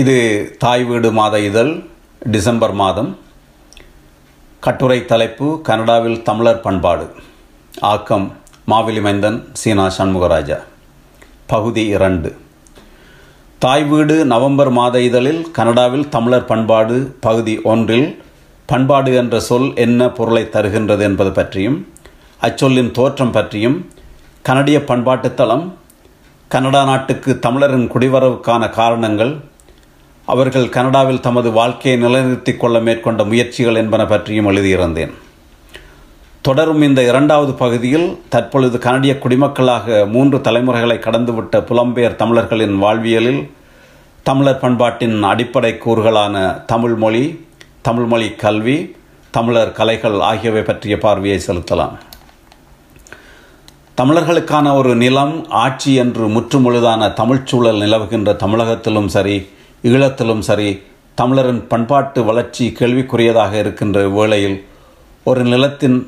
இது தாய் வீடு மாத இதழ் டிசம்பர் மாதம். கட்டுரை தலைப்பு கனடாவில் தமிழர் பண்பாடு. ஆக்கம் மாவிலி மைந்தன் சீனா சண்முகராஜா. பகுதி இரண்டு. தாய் வீடு நவம்பர் மாத இதழில் கனடாவில் தமிழர் பண்பாடு பகுதி ஒன்றில் பண்பாடு என்ற சொல் என்ன பொருளை தருகின்றது என்பது பற்றியும் அச்சொல்லின் தோற்றம் பற்றியும் கனடிய பண்பாட்டுத்தளம் கனடா நாட்டுக்கு தமிழரின் குடிவரவுக்கான காரணங்கள் அவர்கள் கனடாவில் தமது வாழ்க்கையை நிலைநிறுத்திக் கொள்ள மேற்கொண்ட முயற்சிகள் என்பன பற்றியும் எழுதியிருந்தேன். தொடரும் இந்த இரண்டாவது பகுதியில் தற்பொழுது கனடிய குடிமக்களாக மூன்று தலைமுறைகளை கடந்துவிட்ட புலம்பெயர் தமிழர்களின் வாழ்வியலில் தமிழர் பண்பாட்டின் அடிப்படை கூறுகளான தமிழ் மொழி தமிழ் மொழி கல்வி தமிழர் கலைகள் ஆகியவை பற்றிய பார்வையை செலுத்தலாம். தமிழர்களுக்கான ஒரு நிலம் ஆட்சி என்று முற்றுமுழுதான தமிழ்ச்சூழல் நிலவுகின்ற தமிழகத்திலும் சரி ஈழத்திலும் சரி தமிழரின் பண்பாட்டு வளர்ச்சி கேள்விக்குரியதாக இருக்கின்ற வேளையில் ஒரு நிலத்தின்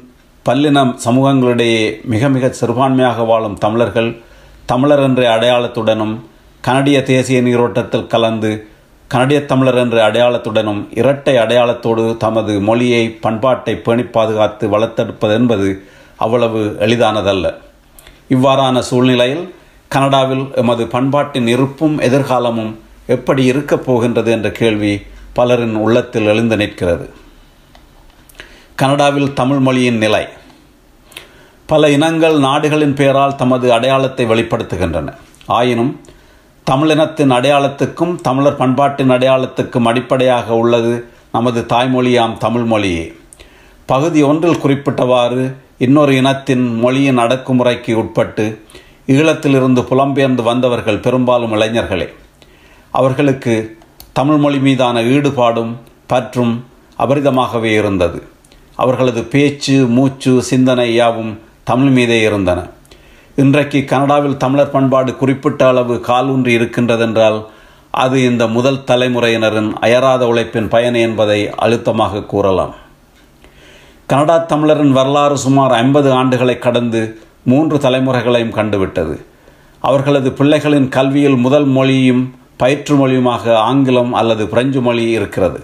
பல்லின சமூகங்களிடையே மிக மிக சிறுபான்மையாக வாழும் தமிழர்கள் தமிழர் என்ற அடையாளத்துடனும் கனடிய தேசிய நீரோட்டத்தில் கலந்து கனடிய தமிழர் என்ற அடையாளத்துடனும் இரட்டை அடையாளத்தோடு தமது மொழியை பண்பாட்டை பேணி பாதுகாத்து வளர்த்தெடுப்பது என்பது அவ்வளவு எளிதானதல்ல. இவ்வாறான சூழ்நிலையில் கனடாவில் எமது பண்பாட்டின் இருப்பும் எதிர்காலமும் எப்படி இருக்கப் போகின்றது என்ற கேள்வி பலரின் உள்ளத்தில் எழுந்து நிற்கிறது. கனடாவில் தமிழ் மொழியின் நிலை. பல இனங்கள் நாடுகளின் பெயரால் தமது அடையாளத்தை வெளிப்படுத்துகின்றன. ஆயினும் தமிழினத்தின் அடையாளத்துக்கும் தமிழர் பண்பாட்டின் அடையாளத்துக்கும் அடிப்படையாக உள்ளது நமது தாய்மொழியாம் தமிழ் மொழியே. பகுதி ஒன்றில் குறிப்பிட்டவாறு இன்னொரு இனத்தின் மொழியின் அடக்குமுறைக்கு உட்பட்டு ஈழத்திலிருந்து புலம்பெயர்ந்து வந்தவர்கள் பெரும்பாலும் இளைஞர்களே. அவர்களுக்கு தமிழ் மொழி மீதான ஈடுபாடும் பற்றும் அபரிதமாகவே இருந்தது. அவர்களது பேச்சு மூச்சு சிந்தனை யாவும் தமிழ் மீதே இருந்தன. இன்றைக்கு கனடாவில் தமிழர் பண்பாடு குறிப்பிட்ட அளவு காலூன்றி இருக்கின்றதென்றால் அது இந்த முதல் தலைமுறையினரின் அயராத உழைப்பின் பயன் என்பதை அழுத்தமாக கூறலாம். கனடா தமிழரின் வரலாறு சுமார் ஐம்பது ஆண்டுகளை கடந்து மூன்று தலைமுறைகளையும் கண்டுவிட்டது. அவர்களது பிள்ளைகளின் கல்வியில் முதல் மொழியும் பயிற்று மொழியுமாக ஆங்கிலம் அல்லது பிரெஞ்சு மொழி இருக்கிறது.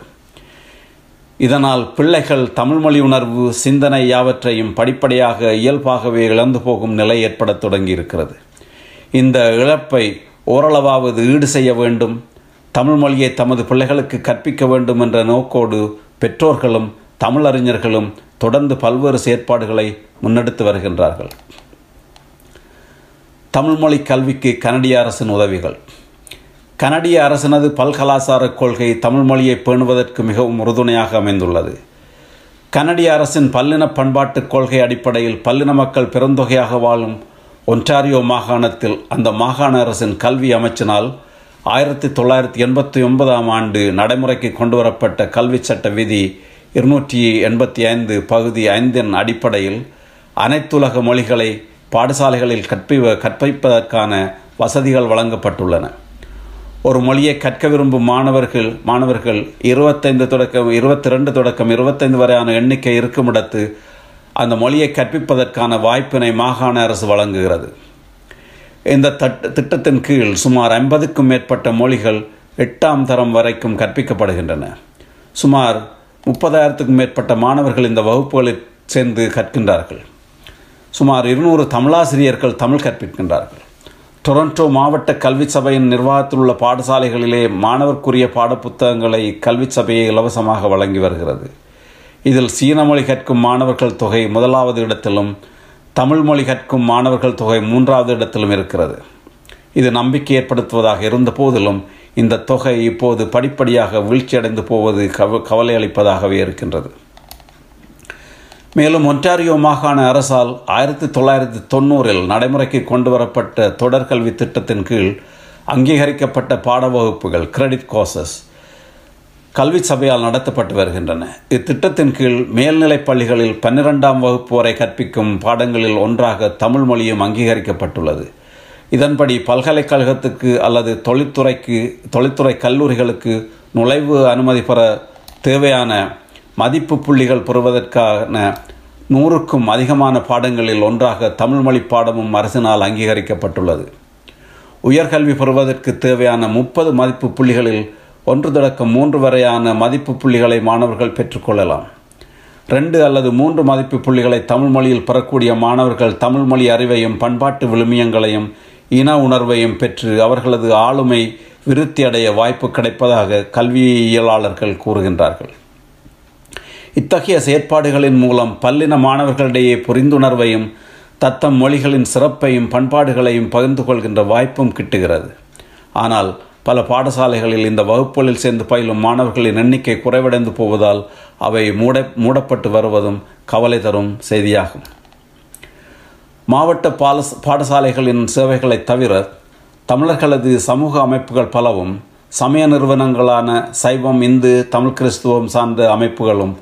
இதனால் பிள்ளைகள் தமிழ் மொழி உணர்வு சிந்தனை யாவற்றையும் படிப்படியாக இயல்பாகவே இழந்து போகும் நிலை ஏற்படத் தொடங்கியிருக்கிறது. இந்த இழப்பை ஓரளவாவது ஈடு செய்ய வேண்டும். தமிழ் மொழியை தமது பிள்ளைகளுக்கு கற்பிக்க வேண்டும் என்ற நோக்கோடு பெற்றோர்களும் தமிழறிஞர்களும் தொடர்ந்து பல்வேறு செயற்பாடுகளை முன்னெடுத்து வருகின்றார்கள். தமிழ்மொழி கல்விக்கு கனடிய அரசின் உதவிகள். கனடிய அரசினது பல்கலாசார கொள்கை தமிழ் மொழியை பேணுவதற்கு மிகவும் உறுதுணையாக அமைந்துள்ளது. கனடிய அரசின் பல்லின பண்பாட்டுக் கொள்கை அடிப்படையில் பல்லின மக்கள் பெருந்தொகையாக வாழும் ஒன்டாரியோ மாகாணத்தில் அந்த மாகாண அரசின் கல்வி அமைச்சினால் ஆயிரத்தி தொள்ளாயிரத்தி எண்பத்தி ஒன்பதாம் ஆண்டு நடைமுறைக்கு கொண்டுவரப்பட்ட கல்வி சட்ட விதி இருநூற்றி எண்பத்தி ஐந்து பகுதி ஐந்தின் அடிப்படையில் அனைத்துலக மொழிகளை பாடசாலைகளில் கற்பி கற்பிப்பதற்கான வசதிகள் வழங்கப்பட்டுள்ளன. ஒரு மொழியை கற்க விரும்பும் மாணவர்கள் மாணவர்கள் இருபத்தைந்து தொடக்கம் இருபத்தி ரெண்டு தொடக்கம் இருபத்தைந்து வரையான எண்ணிக்கை இருக்கும் இடத்து அந்த மொழியை கற்பிப்பதற்கான வாய்ப்பினை மாகாண அரசு வழங்குகிறது. இந்த தட் திட்டத்தின் கீழ் சுமார் ஐம்பதுக்கும் மேற்பட்ட மொழிகள் எட்டாம் தரம் வரைக்கும் கற்பிக்கப்படுகின்றன. சுமார் முப்பதாயிரத்துக்கும் மேற்பட்ட மாணவர்கள் இந்த வகுப்புகளில் சேர்ந்து கற்கின்றார்கள். சுமார் இருநூறு தமிழாசிரியர்கள் தமிழ் கற்பிக்கின்றார்கள். டொரண்டோ மாவட்ட கல்வி சபையின் நிர்வாகத்தில் உள்ள பாடசாலைகளிலே மாணவர்க்குரிய பாடப்புத்தகங்களை கல்வி சபையை இலவசமாக வழங்கி வருகிறது. இதில் சீன மொழி கற்கும் மாணவர்கள் தொகை முதலாவது இடத்திலும் தமிழ் மொழி கற்கும் மாணவர்கள் தொகை மூன்றாவது இடத்திலும் இருக்கிறது. இது நம்பிக்கை ஏற்படுத்துவதாக இருந்த போதிலும் இந்த தொகை இப்போது படிப்படியாக வீழ்ச்சியடைந்து போவது கவ கவலை அளிப்பதாகவே இருக்கின்றது. மேலும் ஒன்டாரியோ மாகாண அரசால் ஆயிரத்தி தொள்ளாயிரத்தி தொண்ணூறில் நடைமுறைக்கு கொண்டு வரப்பட்ட தொடர்கல்வி திட்டத்தின் கீழ் அங்கீகரிக்கப்பட்ட பாட வகுப்புகள் கிரெடிட் கோர்சஸ் கல்வி சபையால் நடத்தப்பட்டு வருகின்றன. இத்திட்டத்தின் கீழ் மேல்நிலைப் பள்ளிகளில் பன்னிரெண்டாம் வகுப்பு வரை கற்பிக்கும் பாடங்களில் ஒன்றாக தமிழ் மொழியும் அங்கீகரிக்கப்பட்டுள்ளது. இதன்படி பல்கலைக்கழகத்துக்கு அல்லது தொழில்துறைக்கு தொழில்துறை கல்லூரிகளுக்கு நுழைவு அனுமதி பெற தேவையான மதிப்பு புள்ளிகள் பெறுவதற்கான நூறுக்கும் அதிகமான பாடங்களில் ஒன்றாக தமிழ் மொழி பாடமும் அரசினால் அங்கீகரிக்கப்பட்டுள்ளது. உயர்கல்வி பெறுவதற்கு தேவையான முப்பது மதிப்பு புள்ளிகளில் ஒன்று தொடக்கம் மூன்று வரையான மதிப்பு புள்ளிகளை மாணவர்கள் பெற்றுக்கொள்ளலாம். ரெண்டு அல்லது மூன்று மதிப்பு புள்ளிகளை தமிழ் மொழியில் பெறக்கூடிய மாணவர்கள் தமிழ் மொழி அறிவையும் பண்பாட்டு விழுமியங்களையும் இன உணர்வையும் பெற்று அவர்களது ஆளுமை விருத்தி அடைய வாய்ப்பு கிடைப்பதாக கல்வியியலாளர்கள் கூறுகின்றார்கள். இத்தகைய செயற்பாடுகளின் மூலம் பல்லின மாணவர்களிடையே புரிந்துணர்வையும் தத்தம் மொழிகளின் சிறப்பையும் பண்பாடுகளையும் பகிர்ந்து கொள்கின்ற வாய்ப்பும் கிட்டுகிறது. ஆனால் பல பாடசாலைகளில் இந்த வகுப்புகளில் சேர்ந்து பயிலும் மாணவர்களின் எண்ணிக்கை குறைவடைந்து போவதால் அவை மூட மூடப்பட்டு வருவதும் கவலை தரும் செய்தியாகும். மாவட்ட பால பாடசாலைகளின் சேவைகளை தவிர தமிழர்களது சமூக அமைப்புகள் பலவும் சமய நிறுவனங்களான சைவம் இந்து தமிழ் கிறிஸ்துவம் சார்ந்த அமைப்புகளும்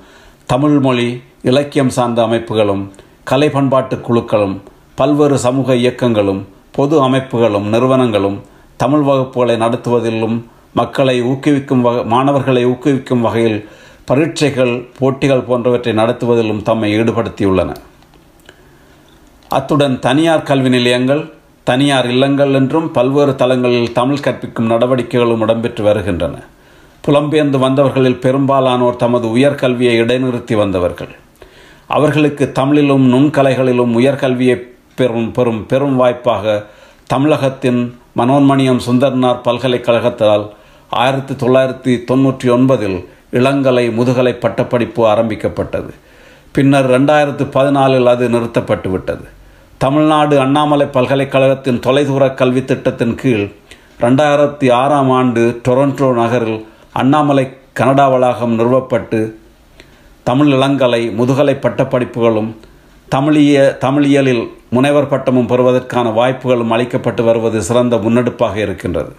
தமிழ் மொழி இலக்கியம் சார்ந்த அமைப்புகளும் கலை பண்பாட்டு குழுக்களும் பல்வேறு சமூக இயக்கங்களும் பொது அமைப்புகளும் நிறுவனங்களும் தமிழ் வகுப்புகளை நடத்துவதிலும் மக்களை ஊக்குவிக்கும் வகை மாணவர்களை ஊக்குவிக்கும் வகையில் பரீட்சைகள் போட்டிகள் போன்றவற்றை நடத்துவதிலும் தம்மை ஈடுபடுத்தியுள்ளன. அத்துடன் தனியார் கல்வி நிலையங்கள் தனியார் இல்லங்கள் என்றும் பல்வேறு தளங்களில் தமிழ் கற்பிக்கும் நடவடிக்கைகளும் இடம்பெற்று வருகின்றன. புலம்பெயர்ந்து வந்தவர்களில் பெரும்பாலானோர் தமது உயர்கல்வியை இடைநிறுத்தி வந்தவர்கள். அவர்களுக்கு தமிழிலும் நுண்கலைகளிலும் உயர்கல்வியை பெறும் பெறும் பெரும் வாய்ப்பாக தமிழகத்தின் மனோன்மணியம் சுந்தர்னார் பல்கலைக்கழகத்தால் ஆயிரத்தி தொள்ளாயிரத்தி தொண்ணூற்றி ஒன்பதில் இளங்கலை முதுகலை பட்டப்படிப்பு ஆரம்பிக்கப்பட்டது. பின்னர் ரெண்டாயிரத்து பதினாலில் அது நிறுத்தப்பட்டு விட்டது தமிழ்நாடு அண்ணாமலை பல்கலைக்கழகத்தின் தொலைதூர கல்வி திட்டத்தின் கீழ் ரெண்டாயிரத்தி ஆறாம் ஆண்டு டொரண்டோ நகரில் அண்ணாமலை கனடா வளாகம் நிறுவப்பட்டு தமிழ் இளங்கலை முதுகலை பட்டப்படிப்புகளும் தமிழிய தமிழியலில் முனைவர் பட்டமும் பெறுவதற்கான வாய்ப்புகளும் அளிக்கப்பட்டு வருவது சிறந்த முன்னெடுப்பாக இருக்கின்றது.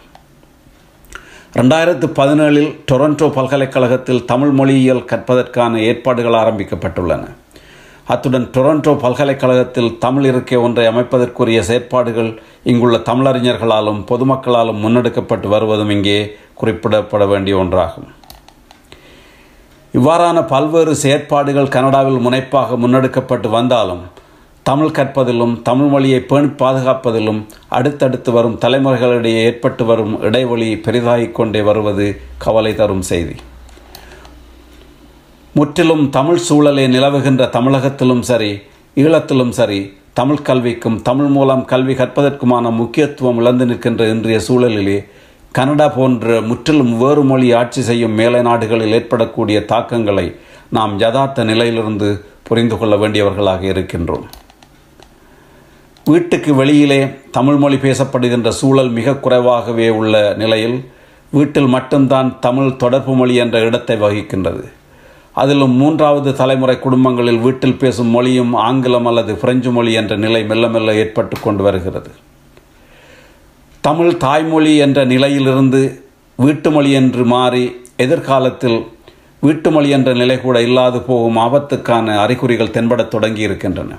ரெண்டாயிரத்து பதினேழில் டொரண்டோ பல்கலைக்கழகத்தில் தமிழ் மொழியியல் கற்பதற்கான ஏற்பாடுகள் ஆரம்பிக்கப்பட்டுள்ளன. அத்துடன் டொரண்டோ பல்கலைக்கழகத்தில் தமிழ் இருக்கை ஒன்றை அமைப்பதற்குரிய செயற்பாடுகள் இங்குள்ள தமிழறிஞர்களாலும் பொதுமக்களாலும் முன்னெடுக்கப்பட்டு வருவதும் இங்கே குறிப்பிடப்பட வேண்டிய ஒன்றாகும். இவ்வாறான பல்வேறு செயற்பாடுகள் கனடாவில் முனைப்பாக முன்னெடுக்கப்பட்டு வந்தாலும் தமிழ் கற்பதிலும் தமிழ் மொழியை பேணி பாதுகாப்பதிலும் அடுத்தடுத்து வரும் தலைமுறைகளிடையே ஏற்பட்டு வரும் இடைவெளி பெரிதாகிக் கொண்டே வருவது கவலை தரும் செய்தி. முற்றிலும் தமிழ் சூழலே நிலவுகின்ற தமிழகத்திலும் சரி ஈழத்திலும் சரி தமிழ் கல்விக்கும் தமிழ் மூலம் கல்வி கற்பதற்குமான முக்கியத்துவம் இழந்து நிற்கின்ற இன்றைய சூழலிலே கனடா போன்ற முற்றிலும் வேறு மொழி ஆட்சி செய்யும் மேலை நாடுகளில் ஏற்படக்கூடிய தாக்கங்களை நாம் யதார்த்த நிலையிலிருந்து புரிந்து கொள்ள வேண்டியவர்களாக இருக்கின்றோம். வீட்டுக்கு வெளியிலே தமிழ் மொழி பேசப்படுகின்ற சூழல் மிக குறைவாகவே உள்ள நிலையில் வீட்டில் மட்டும்தான் தமிழ் தொடர்பு மொழி என்ற இடத்தை வகிக்கின்றது. அதிலும் மூன்றாவது தலைமுறை குடும்பங்களில் வீட்டில் பேசும் மொழியும் ஆங்கிலம் அல்லது பிரெஞ்சு மொழி என்ற நிலை மெல்ல மெல்ல ஏற்பட்டு கொண்டு வருகிறது. தமிழ் தாய்மொழி என்ற நிலையிலிருந்து வீட்டு மொழி என்று மாறி எதிர்காலத்தில் வீட்டு மொழி என்ற நிலை கூட இல்லாது போகும் ஆபத்துக்கான அறிகுறிகள் தென்படத் தொடங்கி இருக்கின்றன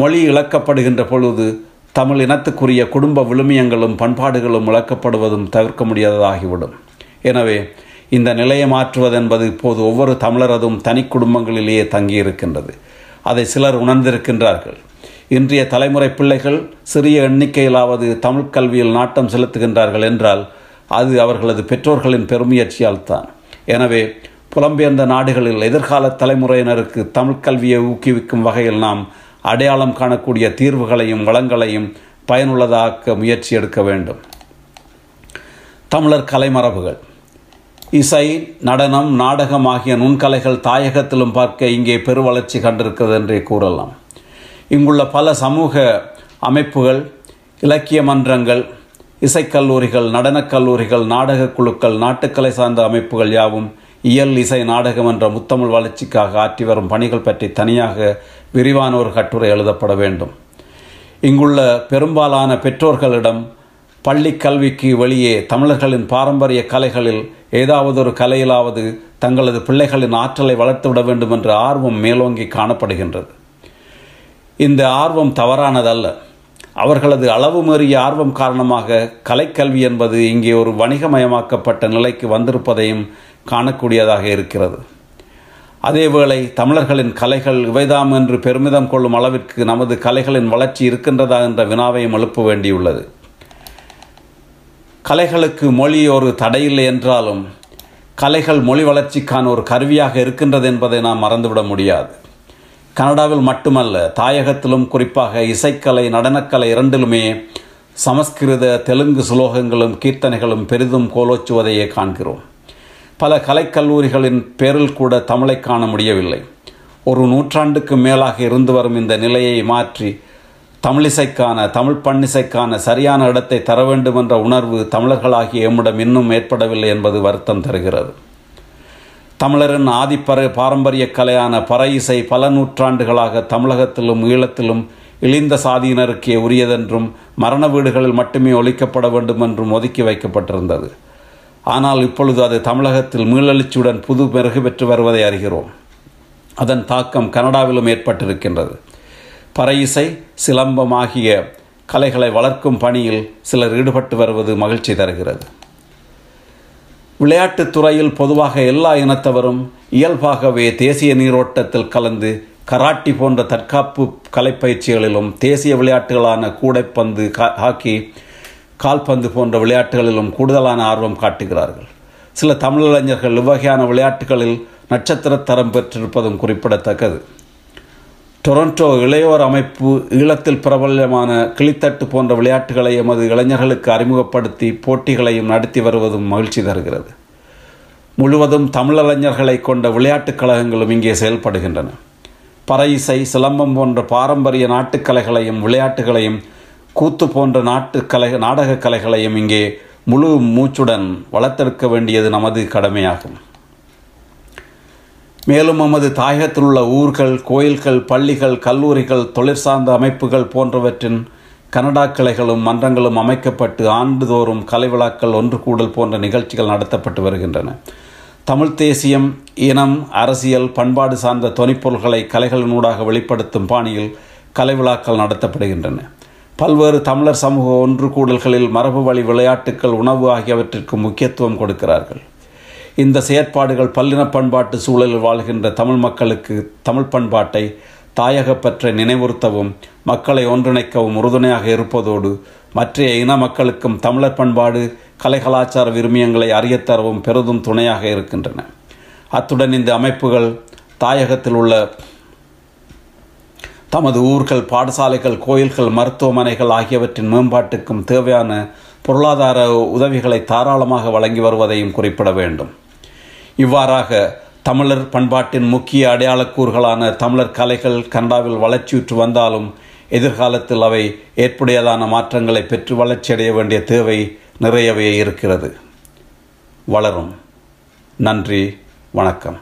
மொழி இழக்கப்படுகின்ற பொழுது தமிழ் இனத்துக்குரிய குடும்ப விழுமியங்களும் பண்பாடுகளும் இழக்கப்படுவதும் தவிர்க்க முடியாததாகிவிடும். எனவே இந்த நிலையை மாற்றுவதென்பது இப்போது ஒவ்வொரு தமிழரதும் தனி குடும்பங்களிலேயே தங்கியிருக்கின்றது. அதை சிலர் உணர்ந்திருக்கின்றார்கள். இன்றைய தலைமுறை பிள்ளைகள் சிறிய எண்ணிக்கையிலாவது தமிழ் கல்வியில் நாட்டம் செலுத்துகின்றார்கள் என்றால் அது அவர்களது பெற்றோர்களின் பெருமுயற்சியால் தான் எனவே புலம்பெயர்ந்த நாடுகளில் எதிர்கால தலைமுறையினருக்கு தமிழ் கல்வியை ஊக்குவிக்கும் வகையில் நாம் அடையாளம் காணக்கூடிய தீர்வுகளையும் வளங்களையும் பயனுள்ளதாக்க முயற்சி எடுக்க வேண்டும். தமிழர் கலைமரபுகள். இசை நடனம் நாடகம் ஆகிய நுண்கலைகள் தாயகத்திலும் பார்க்க இங்கே பெருவளர்ச்சி கண்டிருக்கிறது என்றே கூறலாம். இங்குள்ள பல சமூக அமைப்புகள் இலக்கிய மன்றங்கள் இசைக்கல்லூரிகள் நடனக் கல்லூரிகள் நாடகக் குழுக்கள் நாட்டுக்கலை சார்ந்த அமைப்புகள் யாவும் இயல் இசை நாடகம் என்ற முத்தமிழ் வளர்ச்சிக்காக ஆற்றி வரும் பணிகள் பற்றி தனியாக விரிவான ஒரு கட்டுரை எழுதப்பட வேண்டும். இங்குள்ள பெரும்பாலான பெற்றோர்களிடம் பள்ளி கல்விக்கு வெளியே தமிழர்களின் பாரம்பரிய கலைகளில் ஏதாவது ஒரு கலையிலாவது தங்களது பிள்ளைகளின் ஆற்றலை வளர்த்துவிட வேண்டும் என்ற ஆர்வம் மேலோங்கி காணப்படுகின்றது. இந்த ஆர்வம் தவறானதல்ல. அவர்களது அளவு மீறிய ஆர்வம் காரணமாக கலைக்கல்வி என்பது இங்கே ஒரு வணிகமயமாக்கப்பட்ட நிலைக்கு வந்திருப்பதையும் காணக்கூடியதாக இருக்கிறது. அதேவேளை தமிழர்களின் கலைகள் இவைதாம் என்று பெருமிதம் கொள்ளும் அளவிற்கு நமது கலைகளின் வளர்ச்சி இருக்கின்றதா என்ற வினாவையும் எழுப்ப வேண்டியுள்ளது. கலைகளுக்கு மொழி ஒரு தடையில்லை என்றாலும் கலைகள் மொழி வளர்ச்சிக்கான ஒரு கருவியாக இருக்கின்றது என்பதை நாம் மறந்துவிட முடியாது. கனடாவில் மட்டுமல்ல தாயகத்திலும் குறிப்பாக இசைக்கலை நடனக்கலை இரண்டிலுமே சமஸ்கிருத தெலுங்கு சுலோகங்களும் கீர்த்தனைகளும் பெரிதும் கோலோச்சுவதையே காண்கிறோம். பல கலைக்கல்லூரிகளின் பேரில் கூட தமிழை காண முடியவில்லை. ஒரு நூற்றாண்டுக்கு மேலாக இருந்து வரும் இந்த நிலையை மாற்றி தமிழிசைக்கான தமிழ் பண்ணிசைக்கான சரியான இடத்தை தர வேண்டும் என்ற உணர்வு தமிழர்களாகிய எம்மிடம் இன்னும் ஏற்படவில்லை என்பது வருத்தம் தருகிறது. தமிழரின் ஆதிப்பற பாரம்பரிய கலையான பற இசை பல நூற்றாண்டுகளாக தமிழகத்திலும் ஈழத்திலும் இழிந்த சாதியினருக்கே உரியதென்றும் மரண வீடுகளில் மட்டுமே ஒழிக்கப்பட வேண்டும் என்றும் ஒதுக்கி வைக்கப்பட்டிருந்தது. ஆனால் இப்பொழுது அது தமிழகத்தில் மீளெழுச்சியுடன் புது மெருகு பெற்று வருவதை அறிகிறோம். அதன் தாக்கம் கனடாவிலும் ஏற்பட்டிருக்கின்றது. பறையிசை சிலம்பம் ஆகிய கலைகளை வளர்க்கும் பணியில் சிலர் ஈடுபட்டு வருவது மகிழ்ச்சி தருகிறது. விளையாட்டுத் துறையில் பொதுவாக எல்லா இனத்தவரும் இயல்பாகவே தேசிய நீரோட்டத்தில் கலந்து கராட்டி போன்ற தற்காப்பு கலைப்பயிற்சிகளிலும் தேசிய விளையாட்டுகளான கூடைப்பந்து ஹாக்கி கால்பந்து போன்ற விளையாட்டுகளிலும் கூடுதலான ஆர்வம் காட்டுகிறார்கள். சில தமிழறிஞர்கள் இவ்வகையான விளையாட்டுகளில் நட்சத்திர தரம் பெற்றிருப்பதும் குறிப்பிடத்தக்கது. டொரண்டோ இளையோர் அமைப்பு ஈழத்தில் பிரபலமான கிளித்தட்டு போன்ற விளையாட்டுகளை எமது இளைஞர்களுக்கு அறிமுகப்படுத்தி போட்டிகளையும் நடத்தி வருவதும் மகிழ்ச்சி தருகிறது. முழுவதும் தமிழறிஞர்களை கொண்ட விளையாட்டுக் கழகங்களும் இங்கே செயல்படுகின்றன. பறை இசை சிலம்பம் போன்ற பாரம்பரிய நாட்டுக்கலைகளையும் விளையாட்டுகளையும் கூத்து போன்ற நாட்டுக்கலை கலை நாடகக் கலைகளையும் இங்கே முழு மூச்சுடன் வளர்த்தெடுக்க வேண்டியது நமது கடமையாகும். மேலும் நமது தாயகத்தில் உள்ள ஊர்கள் கோயில்கள் பள்ளிகள் கல்லூரிகள் தொழிற்சார்ந்த அமைப்புகள் போன்றவற்றின் கனடா கிளைகளும் மன்றங்களும் அமைக்கப்பட்டு ஆண்டுதோறும் கலை விழாக்கள் ஒன்று கூடல் போன்ற நிகழ்ச்சிகள் நடத்தப்பட்டு வருகின்றன. தமிழ் தேசியம் இனம் அரசியல் பண்பாடு சார்ந்த தொனிப்பொருள்களை கலைகளினூடாக வெளிப்படுத்தும் பாணியில் கலை விழாக்கள் நடத்தப்படுகின்றன. பல்வேறு தமிழர் சமூக ஒன்று கூடல்களில் மரபு வழி விளையாட்டுக்கள் உணவு ஆகியவற்றிற்கு முக்கியத்துவம் கொடுக்கிறார்கள். இந்த செயற்பாடுகள் பல்லின பண்பாட்டு சூழலில் வாழ்கின்ற தமிழ் மக்களுக்கு தமிழ் பண்பாட்டை தாயகப்பற்றை நினைவுறுத்தவும் மக்களை ஒன்றிணைக்கவும் உறுதுணையாக இருப்பதோடு மற்றைய இன மக்களுக்கும் தமிழர் பண்பாடு கலை கலாச்சார விரும்பியங்களை அறியத்தரவும் பெரிதும் துணையாக இருக்கின்றன. அத்துடன் இந்த அமைப்புகள் தாயகத்தில் உள்ள தமது ஊர்கள் பாடசாலைகள் கோயில்கள் மருத்துவமனைகள் ஆகியவற்றின் மேம்பாட்டுக்கும் தேவையான பொருளாதார உதவிகளை தாராளமாக வழங்கி வருவதையும் குறிப்பிட வேண்டும். இவ்வாறாக தமிழர் பண்பாட்டின் முக்கிய அடையாளக்கூறுகளான தமிழர் கலைகள் கனடாவில் வளர்ச்சியுற்று வந்தாலும் எதிர்காலத்தில் அவை ஏற்புடையதான மாற்றங்களை பெற்று வளர்ச்சியடைய வேண்டிய தேவை நிறையவே இருக்கிறது. வளரும். நன்றி. வணக்கம்.